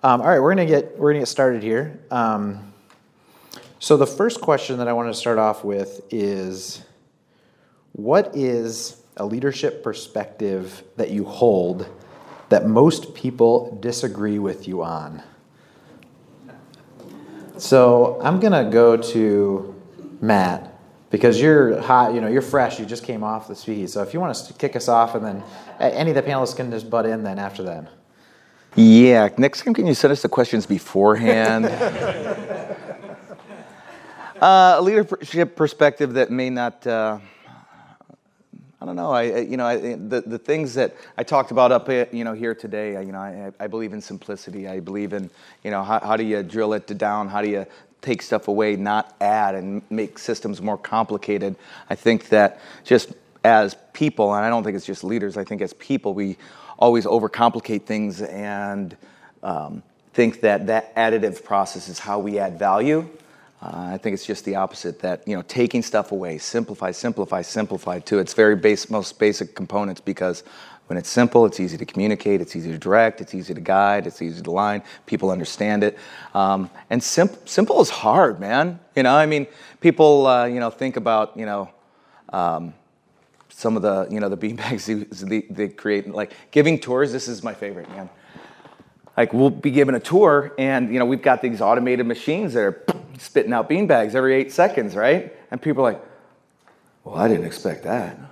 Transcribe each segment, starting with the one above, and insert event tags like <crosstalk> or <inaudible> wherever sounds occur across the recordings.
Um, all right, we're gonna get we're gonna get started here. Um, so the first question that I want to start off with is, what is a leadership perspective that you hold that most people disagree with you on? So I'm gonna go to Matt because you're hot, you know, you're fresh, you just came off the speed. So if you want to kick us off, and then any of the panelists can just butt in then after that. Yeah, next time can you send us the questions beforehand? <laughs> uh, a leadership perspective that may not. Uh, I don't know. I, you know, I, the the things that I talked about up, you know, here today. You know, I, I believe in simplicity. I believe in, you know, how, how do you drill it down? How do you take stuff away, not add, and make systems more complicated? I think that just as people, and I don't think it's just leaders. I think as people, we always overcomplicate things and um, think that that additive process is how we add value. Uh, I think it's just the opposite. That you know, taking stuff away, simplify, simplify, simplify to its very base, most basic components. Because when it's simple, it's easy to communicate, it's easy to direct, it's easy to guide, it's easy to line. People understand it, um, and sim- simple is hard, man. You know, I mean, people uh, you know think about you know. Um, some of the you know the beanbags <laughs> they, they create like giving tours this is my favorite man. Like we'll be given a tour and you know we've got these automated machines that are <clears throat> spitting out beanbags every eight seconds right? And people are like well i didn't expect that. <laughs>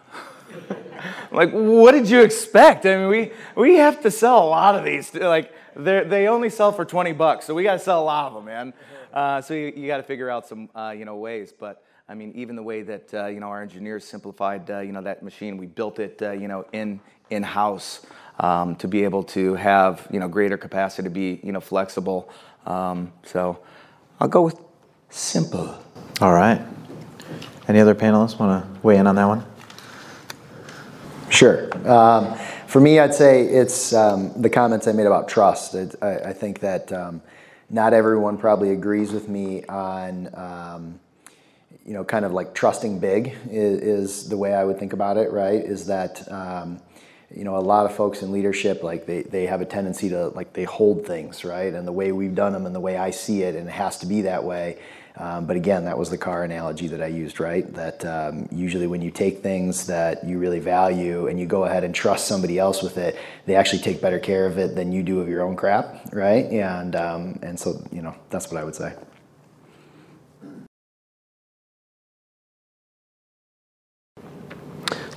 Like what did you expect? I mean we we have to sell a lot of these. Like they only sell for 20 bucks so we got to sell a lot of them man. Uh, so you, you got to figure out some uh, you know ways but I mean, even the way that uh, you know our engineers simplified uh, you know that machine, we built it uh, you know in in house um, to be able to have you know greater capacity to be you know flexible. Um, so I'll go with simple. All right. Any other panelists want to weigh in on that one? Sure. Um, for me, I'd say it's um, the comments I made about trust. It, I, I, think that um, not everyone probably agrees with me on um, you know, kind of like trusting big is, is, the way I would think about it, right? Is that, um, you know, a lot of folks in leadership, like they, they have a tendency to, like, they hold things, right? And the way we've done them and the way I see it, and it has to be that way. Um, but again, that was the car analogy that I used, right? That um, usually when you take things that you really value and you go ahead and trust somebody else with it, they actually take better care of it than you do of your own crap, right? And um, and so you know that's what I would say.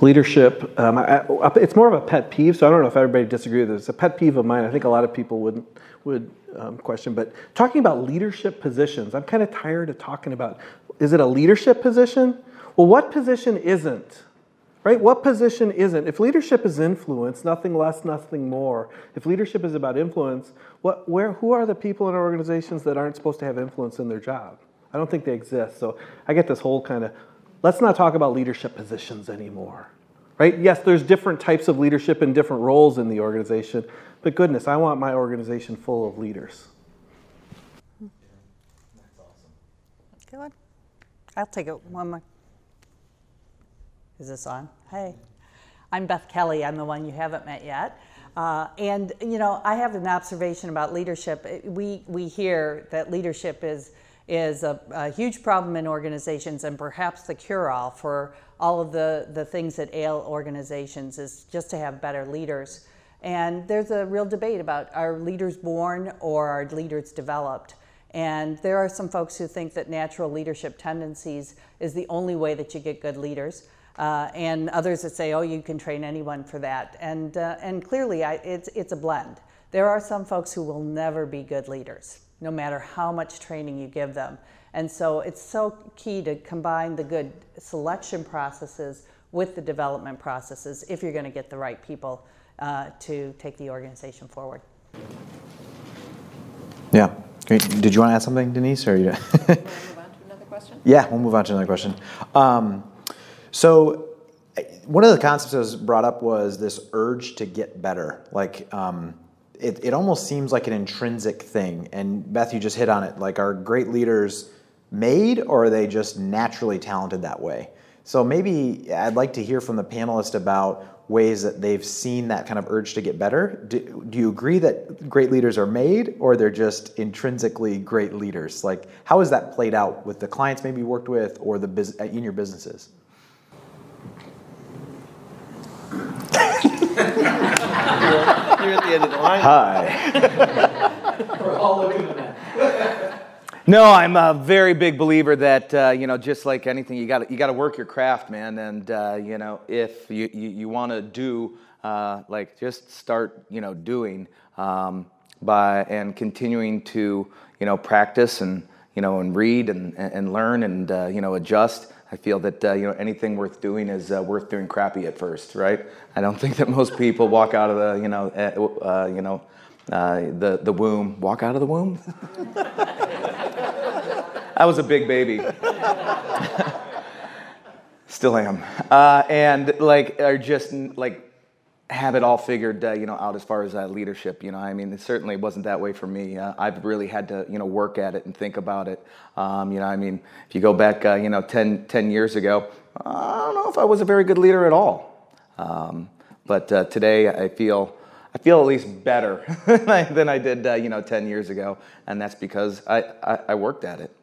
Leadership. Um, I, I, it's more of a pet peeve, so I don't know if everybody disagrees with this. It's a pet peeve of mine. I think a lot of people would would um, question. But talking about leadership positions, I'm kind of tired of talking about. Is it a leadership position? Well, what position isn't? Right? What position isn't? If leadership is influence, nothing less, nothing more. If leadership is about influence, what, where, who are the people in our organizations that aren't supposed to have influence in their job? I don't think they exist. So I get this whole kind of let's not talk about leadership positions anymore. Right? Yes, there's different types of leadership and different roles in the organization, but goodness, I want my organization full of leaders. Good. I'll take it one more. Is this on? Hey, I'm Beth Kelly. I'm the one you haven't met yet. Uh, and you know, I have an observation about leadership. We we hear that leadership is is a, a, huge problem in organizations and perhaps the cure-all for all of the, the things that ail organizations is just to have better leaders. And there's a real debate about are leaders born or are leaders developed? And there are some folks who think that natural leadership tendencies is the only way that you get good leaders. Uh, and others that say, oh, you can train anyone for that. And, uh, and clearly, I, it's, it's a blend. There are some folks who will never be good leaders no matter how much training you give them. And so it's so key to combine the good selection processes with the development processes if you're going to get the right people uh, to take the organization forward. Yeah, great. Did you want to add something, Denise, or you? move on to another question? <laughs> Yeah, we'll move on to another question. Um, so, one of the concepts that was brought up was this urge to get better, like. Um, it, it almost seems like an intrinsic thing. And Beth, you just hit on it. Like, are great leaders made or are they just naturally talented that way? So maybe I'd like to hear from the panelist about ways that they've seen that kind of urge to get better. Do, do you agree that great leaders are made, or they're just intrinsically great leaders? Like, how has that played out with the clients maybe you worked with, or the bus- uh, in your businesses? You're at the end of the line. Hi. <laughs> We're all looking at that. <laughs> No, I'm a very big believer that uh, you know, just like anything, you got you got to work your craft, man. And uh, you know, if you you, you want to do uh, like just start, you know, doing um, by and continuing to you know practice and you know and read and and learn and uh, you know adjust. I feel that uh, you know anything worth doing is uh, worth doing crappy at first, right? I don't think that most people walk out of the you know uh, you know the the womb walk out of the womb. I was a big baby. <laughs> Still am. Uh, and like, are just like, have it all figured, uh, you know, out as far as uh, leadership. You know, I mean, it certainly wasn't that way for me. Uh, I've really had to, you know, work at it and think about it. Um, you know, I mean, if you go back, uh, you know, 10, 10, years ago, I don't know if I was a very good leader at all. Um, but uh, today, I feel. I feel at least better <laughs> than I did, you know, 10 years ago, and that's because I, I, I worked at it.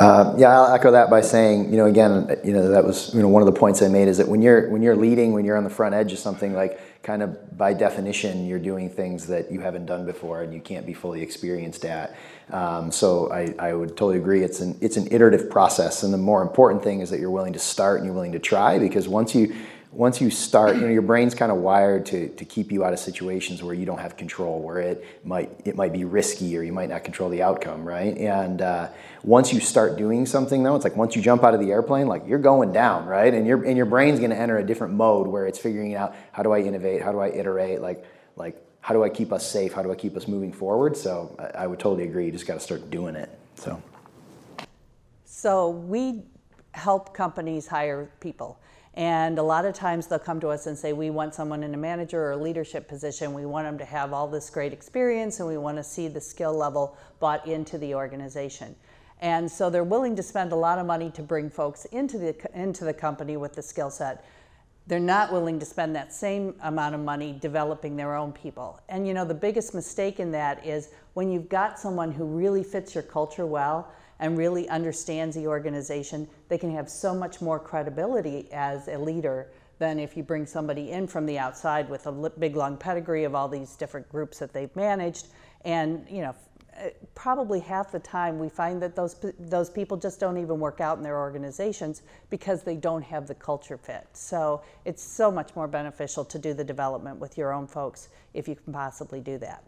Uh, yeah, I'll echo that by saying, you know, again, you know, that was, you know, one of the points I made is that when you're when you're leading, when you're on the front edge of something, like kind of by definition, you're doing things that you haven't done before and you can't be fully experienced at. Um, so I, I would totally agree. It's an it's an iterative process, and the more important thing is that you're willing to start and you're willing to try because once you once you start, you know, your brain's kind of wired to, to keep you out of situations where you don't have control, where it might it might be risky or you might not control the outcome, right? And uh, once you start doing something, though, it's like once you jump out of the airplane, like you're going down, right? And your and your brain's going to enter a different mode where it's figuring out how do I innovate, how do I iterate, like like how do I keep us safe, how do I keep us moving forward? So I, I would totally agree. You just got to start doing it. So. So we help companies hire people. And a lot of times they'll come to us and say, We want someone in a manager or a leadership position. We want them to have all this great experience and we want to see the skill level bought into the organization. And so they're willing to spend a lot of money to bring folks into the, into the company with the skill set. They're not willing to spend that same amount of money developing their own people. And you know, the biggest mistake in that is when you've got someone who really fits your culture well, and really understands the organization, they can have so much more credibility as a leader than if you bring somebody in from the outside with a big long pedigree of all these different groups that they've managed. And you know, eh, probably half the time we find that those those people just don't even work out in their organizations because they don't have the culture fit. So it's so much more beneficial to do the development with your own folks if you can possibly do that.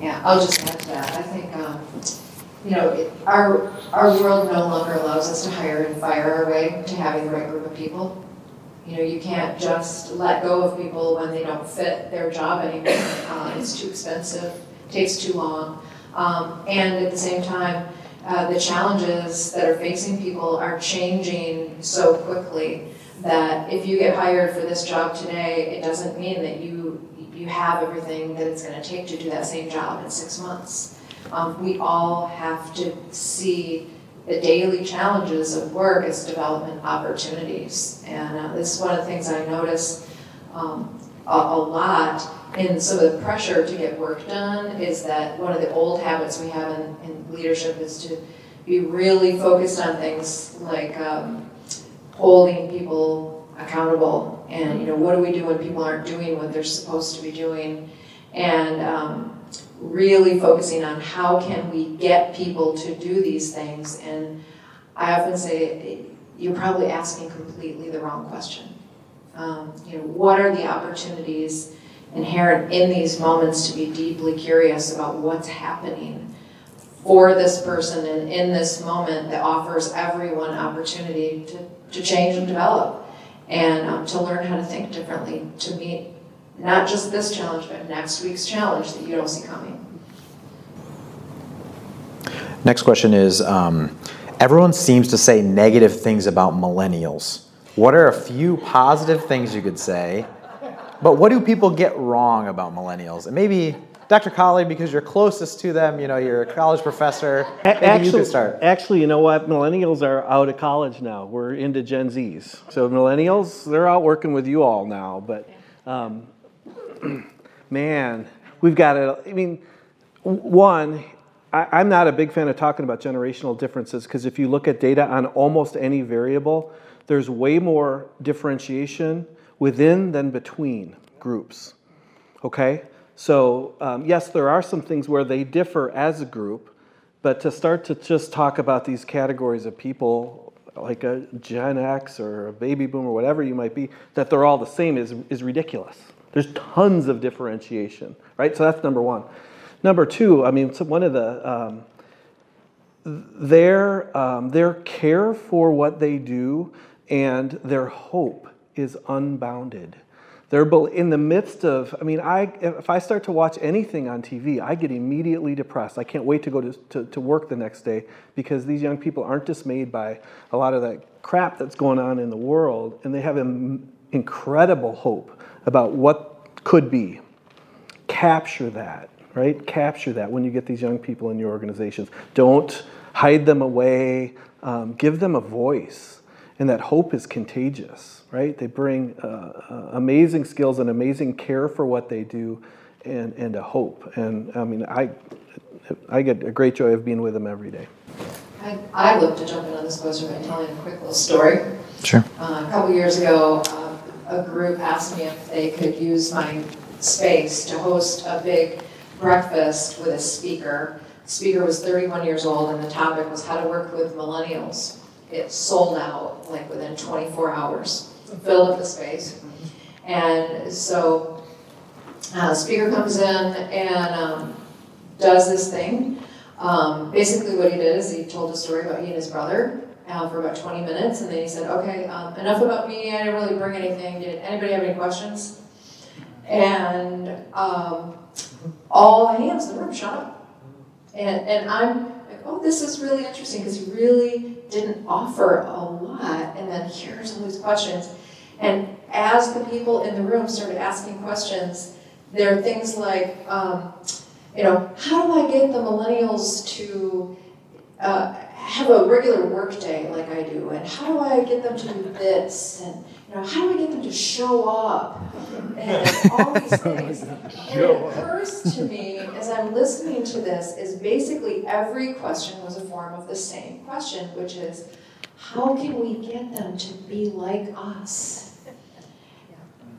Yeah, I'll just add to that. I think um, you know, our, our world no longer allows us to hire and fire our way to having the right group of people. You know, you can't just let go of people when they don't fit their job anymore. Uh, it's too expensive, takes too long. Um, and at the same time, uh, the challenges that are facing people are changing so quickly that if you get hired for this job today, it doesn't mean that you you have everything that it's going to take to do that same job in six months. Um, we all have to see the daily challenges of work as development opportunities. And uh, this is one of the things I notice um, a, a, lot in some of the pressure to get work done is that one of the old habits we have in, in leadership is to be really focused on things like um, holding people accountable and you know what do we do when people aren't doing what they're supposed to be doing and um, really focusing on how can we get people to do these things. And I often say, you're probably asking completely the wrong question. Um, you know, what are the opportunities inherent in these moments to be deeply curious about what's happening for this person and in this moment that offers everyone opportunity to, to change and develop and um, to learn how to think differently to meet not just this challenge, but next week's challenge that you don't see coming. Next question is um, Everyone seems to say negative things about millennials. What are a few positive things you could say? But what do people get wrong about millennials? And maybe Dr. Cawley, because you're closest to them, you know, you're a college professor. Maybe actually, you can start. Actually, you know what? Millennials are out of college now. We're into Gen Zs. So millennials, they're out working with you all now. But um, <clears throat> man, we've got it. I mean, one, I, am not a big fan of talking about generational differences because if you look at data on almost any variable, there's way more differentiation within than between groups. Okay? So, um, yes, there are some things where they differ as a group, but to start to just talk about these categories of people, like a Gen X or a baby boom or whatever you might be, that they're all the same is, is ridiculous. There's tons of differentiation, right? So that's number one. Number two, I mean, one of the, um, their, um, their care for what they do and their hope is unbounded. They're in the midst of, I mean, I, if I start to watch anything on TV, I get immediately depressed. I can't wait to go to, to, to work the next day because these young people aren't dismayed by a lot of that crap that's going on in the world, and they have incredible hope about what could be. Capture that, right? Capture that when you get these young people in your organizations. Don't hide them away, um, give them a voice. And that hope is contagious, right? They bring uh, uh, amazing skills and amazing care for what they do and, and a hope. And I mean, I, I get a great joy of being with them every day. I, I love to jump in on this question by telling a quick little story. Sure. Uh, a couple years ago, uh, a group asked me if they could use my space to host a big breakfast with a speaker. The speaker was 31 years old, and the topic was how to work with millennials it sold out like within 24 hours, filled up the space. And so uh, speaker comes in and um, does this thing. Um, basically what he did is he told a story about he and his brother uh, for about 20 minutes, and then he said, okay, um, enough about me, I didn't really bring anything. Did anybody have any questions? And um, all hands in the room shut up. And, and I'm like, oh, this is really interesting because he really didn't offer a lot, and then here's all these questions. And as the people in the room started asking questions, there are things like, um, you know, how do I get the millennials to uh, have a regular work day like I do? And how do I get them to do this? And, you know, how do I get them to show up? And all these <laughs> things. And it occurs to me as I'm listening to this is basically every question was a form of the same question, which is, how can we get them to be like us?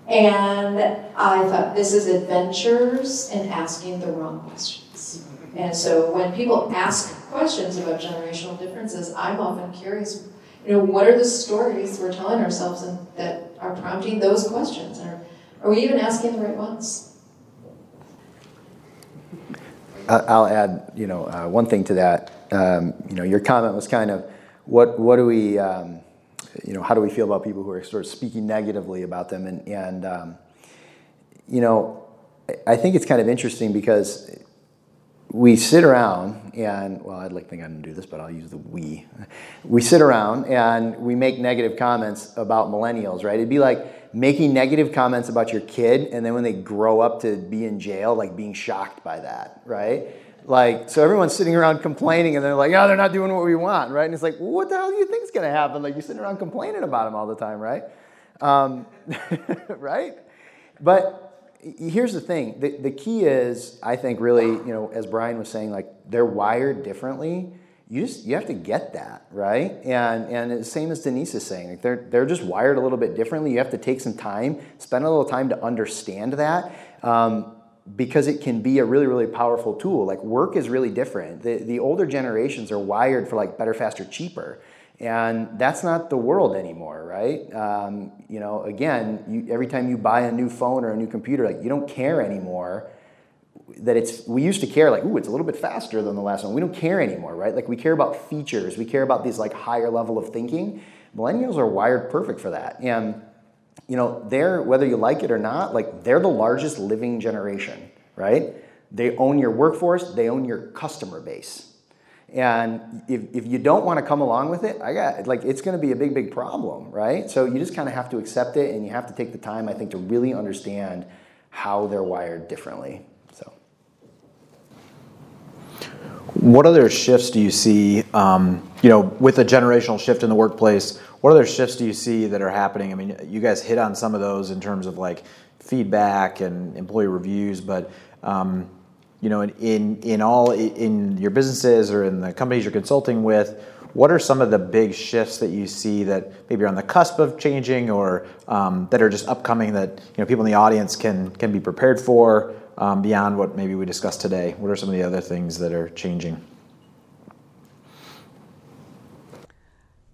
And I thought this is adventures in asking the wrong questions. And so when people ask questions about generational differences, I'm often curious you know, what are the stories we're telling ourselves and that are prompting those questions? Are, are we even asking the right ones? I'll add, you know, uh, one thing to that. Um, you know, your comment was kind of, what what do we, um, you know, how do we feel about people who are sort of speaking negatively about them? And and um, you know, I think it's kind of interesting because we sit around and well i'd like to think i didn't do this but i'll use the we. We sit around and we make negative comments about millennials right? It'd be like making negative comments about your kid and then when they grow up to be in jail like being shocked by that right? Like so everyone's sitting around complaining and they're like oh they're not doing what we want right? And it's like what the hell do you think's going to happen? Like you're sitting around complaining about them all the time right? Um, <laughs> right? But here's the thing. The, the key is i think really you know as brian was saying like they're wired differently. You just you have to get that right? And and the same as denise is saying like they're they're just wired a little bit differently. You have to take some time spend a little time to understand that um, because it can be a really really powerful tool. Like work is really different. The, the older generations are wired for like better faster cheaper and that's not the world anymore, right? Um, you know, again, you, every time you buy a new phone or a new computer, like you don't care anymore that it's. We used to care like, ooh, it's a little bit faster than the last one. We don't care anymore, right? Like we care about features. We care about these like higher level of thinking. Millennials are wired perfect for that, and you know, they're whether you like it or not, like they're the largest living generation, right? They own your workforce. They own your customer base and if, if you don't want to come along with it, I got like it's going to be a big, big problem, right? So you just kind of have to accept it, and you have to take the time, I think, to really understand how they're wired differently. So, What other shifts do you see, um, you know, with a generational shift in the workplace? What other shifts do you see that are happening? I mean, you guys hit on some of those in terms of like feedback and employee reviews, but um, you know, in, in all in your businesses or in the companies you're consulting with, what are some of the big shifts that you see that maybe are on the cusp of changing or um, that are just upcoming that you know people in the audience can can be prepared for um, beyond what maybe we discussed today? What are some of the other things that are changing?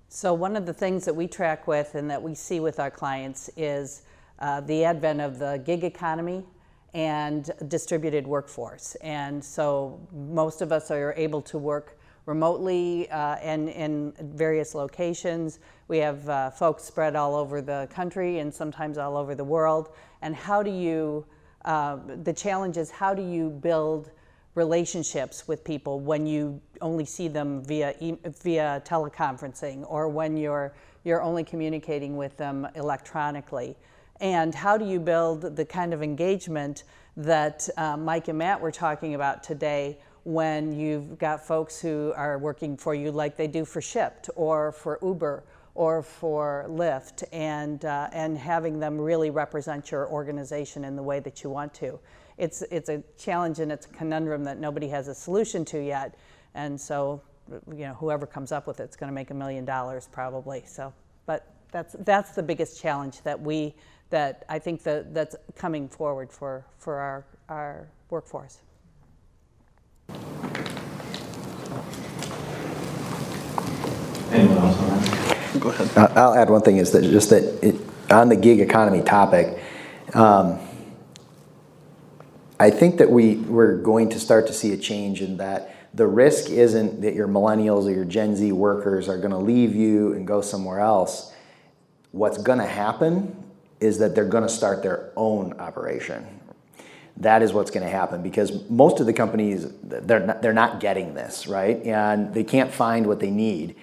So one of the things that we track with and that we see with our clients is uh, the advent of the gig economy and distributed workforce. And so most of us are able to work remotely uh, and in various locations. We have uh, folks spread all over the country and sometimes all over the world. And how do you, uh, the challenge is how do you build relationships with people when you only see them via, via teleconferencing or when you're, you're only communicating with them electronically? And how do you build the kind of engagement that uh, Mike and Matt were talking about today when you've got folks who are working for you like they do for Shipt or for Uber or for Lyft and, uh, and having them really represent your organization in the way that you want to. It's, it's a challenge and it's a conundrum that nobody has a solution to yet. And so, you know, whoever comes up with it's going to make a million dollars probably. So, but that's, that's the biggest challenge that we, that I think that, that's coming forward for, for our, our workforce. Anyone else on that? Go ahead. I'll add one thing is that just that it, on the gig economy topic, um, I think that we we're going to start to see a change in that the risk isn't that your millennials or your Gen Z workers are going to leave you and go somewhere else. What's going to happen is that they're going to start their own operation. That is what's going to happen because most of the companies they're not, they're not getting this right, and they can't find what they need.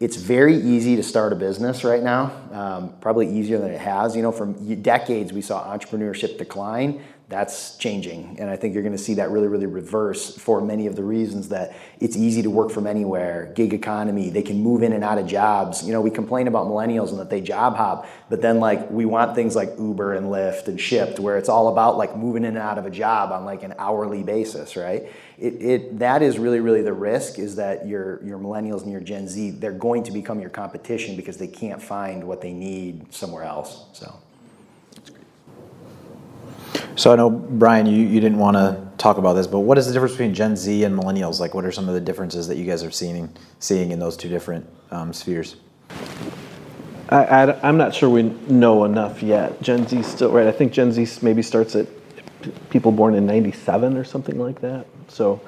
It's very easy to start a business right now, um, probably easier than it has. You know, from decades we saw entrepreneurship decline that's changing. And I think you're going to see that really, really reverse for many of the reasons that it's easy to work from anywhere, gig economy, they can move in and out of jobs. You know, we complain about millennials and that they job hop, but then like we want things like Uber and Lyft and Shipt where it's all about like moving in and out of a job on like an hourly basis, right? It, it that is really, really the risk is that your your millennials and your Gen Z, they're going to become your competition because they can't find what they need somewhere else. So So I know, Brian, you, you didn't want to talk about this, but what is the difference between Gen Z and millennials? Like, what are some of the differences that you guys are seeing seeing in those two different um, spheres? I, am not sure we know enough yet. Gen Z still right. I think Gen Z maybe starts at people born in '97 or something like that. So,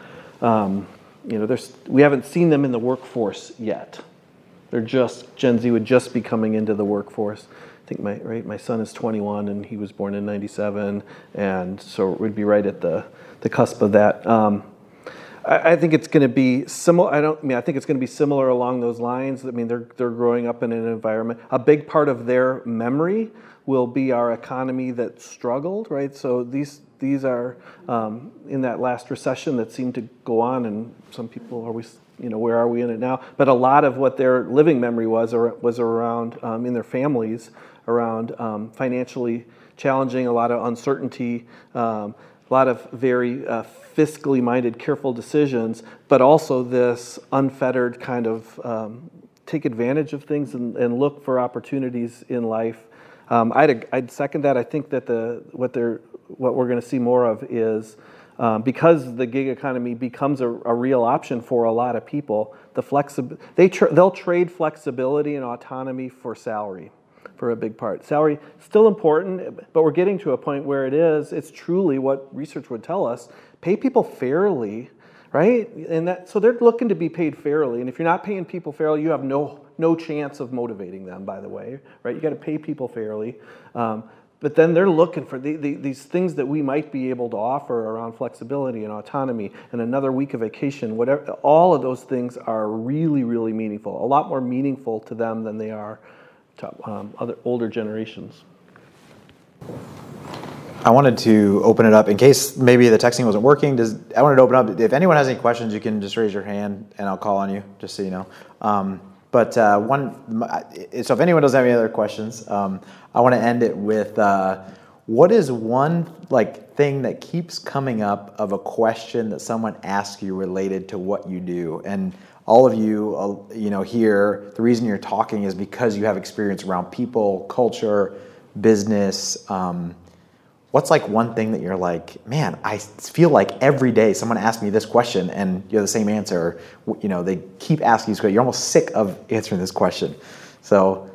um, you know, there's we haven't seen them in the workforce yet. They're just Gen Z would just be coming into the workforce. I think my right my son is 21 and he was born in 97 and so we'd be right at the the cusp of that. Um, I, I, think it's going to be similar I don't I mean I think it's going to be similar along those lines. I mean they're they're growing up in an environment a big part of their memory will be our economy that struggled right? So these these are um, in that last recession that seemed to go on and some people always you know where are we in it now? But a lot of what their living memory was was around um, in their families around um, financially challenging, a lot of uncertainty, um, a lot of very uh, fiscally minded, careful decisions, but also this unfettered kind of um, take advantage of things and, and, look for opportunities in life. Um, I'd, I'd, second that. I think that the what they're what we're going to see more of is um, because the gig economy becomes a, a, real option for a lot of people. The flexi- they they'll trade flexibility and autonomy for salary for a big part. Salary still important, but we're getting to a point where it is. It's truly what research would tell us: pay people fairly, right? And that so they're looking to be paid fairly. And if you're not paying people fairly, you have no no chance of motivating them. By the way, right? You got to pay people fairly. Um, but then they're looking for the, the, these things that we might be able to offer around flexibility and autonomy and another week of vacation whatever all of those things are really really meaningful a lot more meaningful to them than they are um, other older generations. I wanted to open it up in case maybe the texting wasn't working. Does I wanted to open up. If anyone has any questions, you can just raise your hand and I'll call on you, just so you know. Um, but uh, one, so if anyone doesn't have any other questions, um, I want to end it with uh, what is one like thing that keeps coming up of a question that someone asks you related to what you do and all of you, uh, you know, here, the reason you're talking is because you have experience around people, culture, business. Um, what's like one thing that you're like, man, I feel like every day someone asks me this question and you have the same answer. You know, they keep asking you, you're almost sick of answering this question. So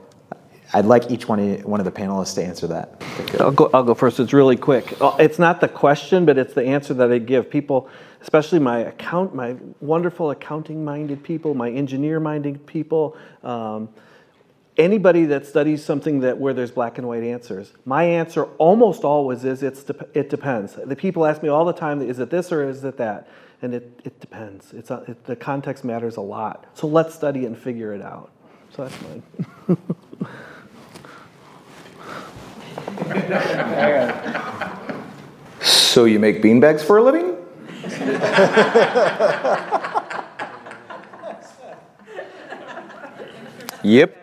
I'd like each one of, one of the panelists to answer that. I'll go, I'll go first. It's really quick. It's not the question, but it's the answer that I give people, especially my account, my wonderful accounting-minded people, my engineer-minded people, um, anybody that studies something that where there's black and white answers. My answer almost always is it's it depends. The people ask me all the time, is it this or is it that? And it, it depends. It's a, it, the context matters a lot. So let's study it and figure it out. So that's mine. <laughs> so you make beanbags for a living? <laughs> yep.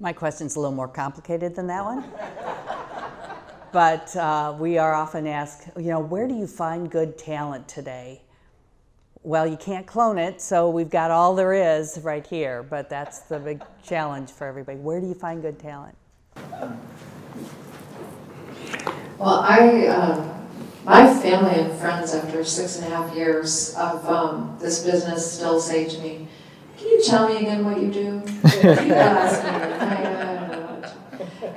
My question's a little more complicated than that one. but uh, we are often asked, you know, where do you find good talent today? Well, you can't clone it, so we've got all there is right here, but that's the big challenge for everybody. Where do you find good talent? Well, I, uh, my family and friends after six and a half years of um, this business still say to me, can you tell me again what you do? <laughs>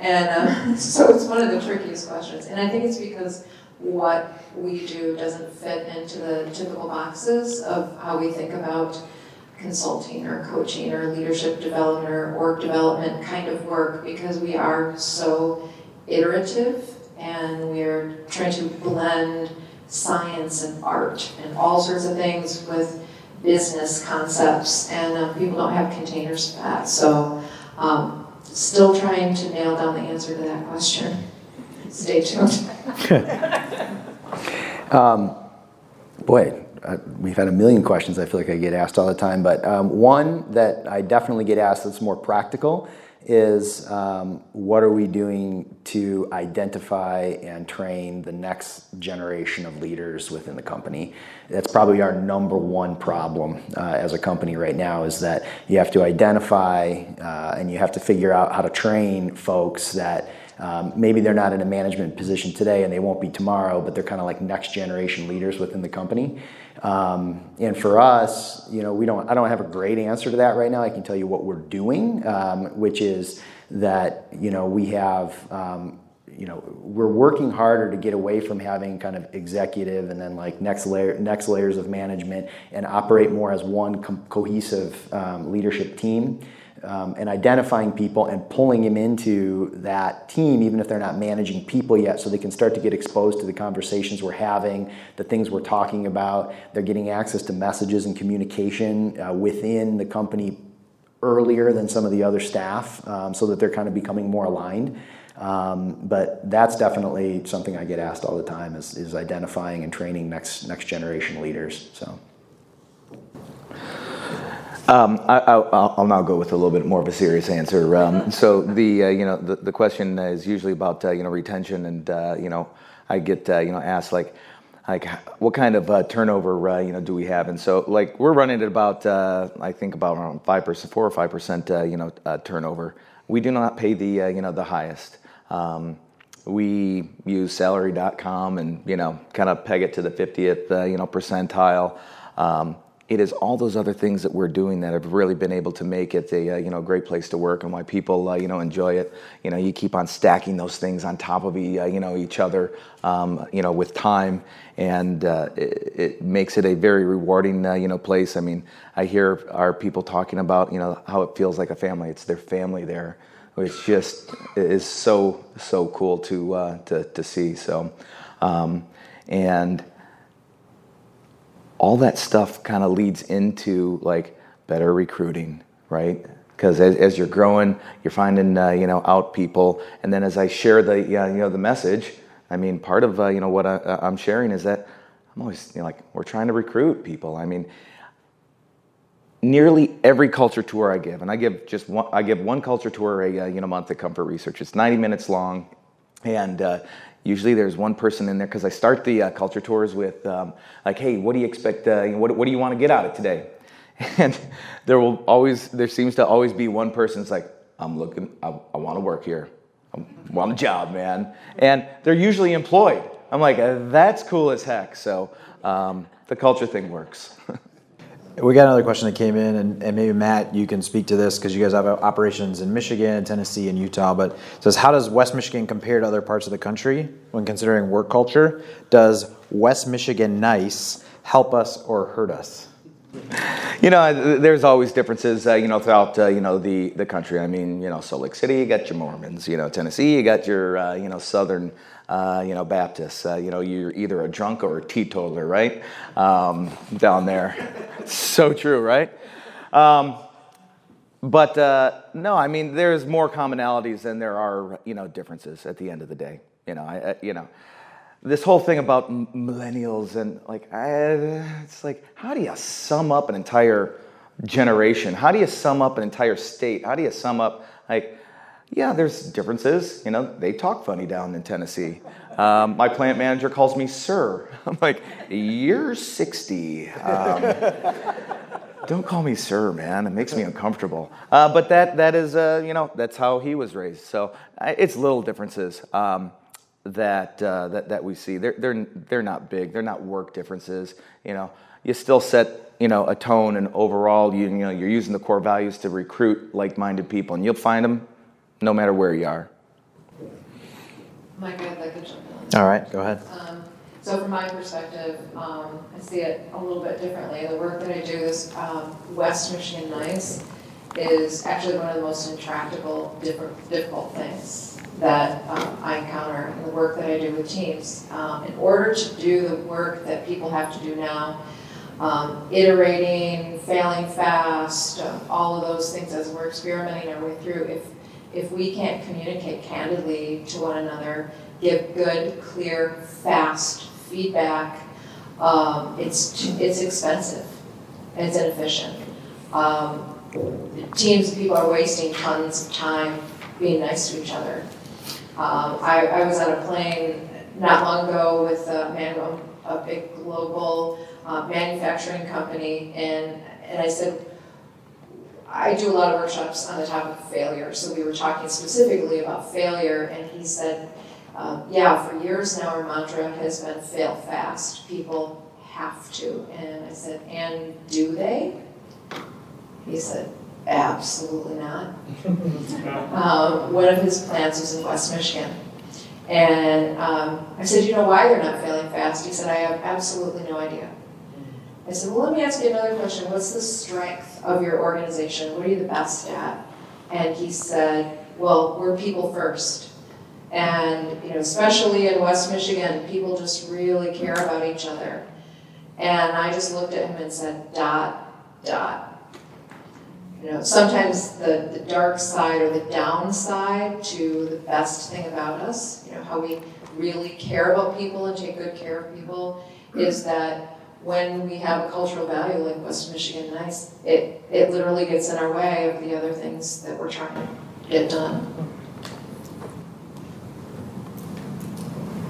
And uh, <laughs> so it's one of the trickiest questions. And I think it's because what we do doesn't fit into the typical boxes of how we think about consulting or coaching or leadership development or org development kind of work because we are so iterative and we're trying to blend science and art and all sorts of things with business concepts and um, people don't have containers for that. So um, still trying to nail down the answer to that question. Stay tuned. <laughs> um, boy, uh, we've had a million questions I feel like I get asked all the time, but um, one that I definitely get asked that's more practical is um, what are we doing to identify and train the next generation of leaders within the company? That's probably our number one problem uh, as a company right now is that you have to identify uh, and you have to figure out how to train folks that um, maybe they're not in a management position today and they won't be tomorrow, but they're kind of like next generation leaders within the company. Um, and for us, you know, we don't. I don't have a great answer to that right now. I can tell you what we're doing, um, which is that you know we have. Um, you know, we're working harder to get away from having kind of executive and then like next layer, next layers of management, and operate more as one co- cohesive um, leadership team um, and identifying people and pulling them into that team, even if they're not managing people yet, so they can start to get exposed to the conversations we're having, the things we're talking about. They're getting access to messages and communication uh, within the company earlier than some of the other staff, um, so that they're kind of becoming more aligned. Um, but that's definitely something I get asked all the time: is, is identifying and training next next generation leaders. So. Um, I, will now go with a little bit more of a serious answer. Um, <laughs> so the uh, you know the, the question is usually about uh, you know retention, and uh, you know I get uh, you know asked like like what kind of uh, turnover uh, you know do we have? And so like we're running at about I think about around five percent, four or five percent you know turnover. We do not pay the you know the highest. Um, we use salary.com and you know kind of peg it to the 50th you know percentile. Um, it is all those other things that we're doing that have really been able to make it a uh, you know great place to work and why people uh, you know enjoy it. You know, you keep on stacking those things on top of uh, you know each other, um, you know, with time, and uh, it, it, makes it a very rewarding uh, you know place. I mean, I hear our people talking about you know how it feels like a family. It's their family there, which just is so so cool to uh, to to see. So, um, and all that stuff kind of leads into like better recruiting, right? because as, as, you're growing, you're finding uh, you know out people, and then as I share the you know the message, I mean part of uh, you know what I, am sharing is that I'm always you know, like we're trying to recruit people. I mean, nearly every culture tour I give, and I give just one, I give one culture tour a uh, you know month at Comfort Research. It's 90 minutes long, and uh, usually there's one person in there because I start the uh, culture tours with um, like, hey, what do you expect? Uh, what, what do you want to get out of today? <laughs> And there will always there seems to always be one person that's like, I'm looking, I, I want to work here. I want a job, man. And they're usually employed. I'm like, that's cool as heck. So um, the culture thing works. <laughs> We got another question that came in, and, and maybe Matt, you can speak to this because you guys have operations in Michigan, Tennessee, and Utah. But says, how does West Michigan compare to other parts of the country when considering work culture? Does West Michigan nice help us or hurt us? You know, there's always differences, uh, you know, throughout, uh, you know, the, the country. I mean, you know, Salt Lake City, you got your Mormons. You know, Tennessee, you got your, uh, you know, Southern uh, you know, Baptists. Uh, you know, you're either a drunk or a teetotaler, right? Um, down there. <laughs> so true, right? Um, but uh, no, I mean, there's more commonalities than there are, you know, differences at the end of the day. You know, I, I you know, this whole thing about millennials and like, I, it's like, how do you sum up an entire generation? How do you sum up an entire state? How do you sum up like? Yeah, there's differences. You know, they talk funny down in Tennessee. Um, my plant manager calls me sir. <laughs> I'm like, you're 60. Um, <laughs> don't call me sir, man. It makes me uncomfortable. Uh, but that that is, uh, you know, that's how he was raised. So uh, it's little differences um, that uh, that that we see. They're they're they're not big. They're not work differences. You know, you still set you know a tone and overall you, you know you're using the core values to recruit like-minded people, and you'll find them no matter where you are. Mike, I'd like to jump in. All right, go ahead. Um, so from my perspective, um, I see it a little bit differently. The work that I do, this um, West Michigan Nice, is actually one of the most intractable, difficult things that um, I encounter in the work that I do with teams. Um, in order to do the work that people have to do now, um, iterating, failing fast, uh, all of those things as we're experimenting our way through, if if we can't communicate candidly to one another, give good, clear, fast feedback, um, it's, it's expensive. And it's inefficient. Um, teams of people are wasting tons of time being nice to each other. Um, I, I, was on a plane not long ago with a man a big global uh, manufacturing company, and, and I said, I do a lot of workshops on the topic of failure. So we were talking specifically about failure, and he said, um, yeah, for years now our mantra has been fail fast. People have to. And I said, and do they? He said, absolutely not. <laughs> um, one of his plants was in West Michigan. And um, I said, you know why they're not failing fast? He said, I have absolutely no idea. I said, well, let me ask you another question. What's the strength of your organization? What are you the best at? And he said, well, we're people first. And, you know, especially in West Michigan, people just really care about each other. And I just looked at him and said, dot, dot. You know, sometimes the, the dark side or the downside to the best thing about us, you know, how we really care about people and take good care of people, is that when we have a cultural value like West Michigan Nice, it, it literally gets in our way of the other things that we're trying to get done.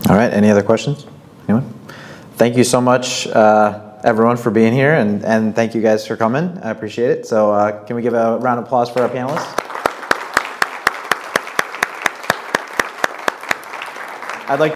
All right, any other questions? Anyone? Thank you so much, uh, everyone, for being here, and, and thank you guys for coming. I appreciate it. So, uh, can we give a round of applause for our panelists? I'd like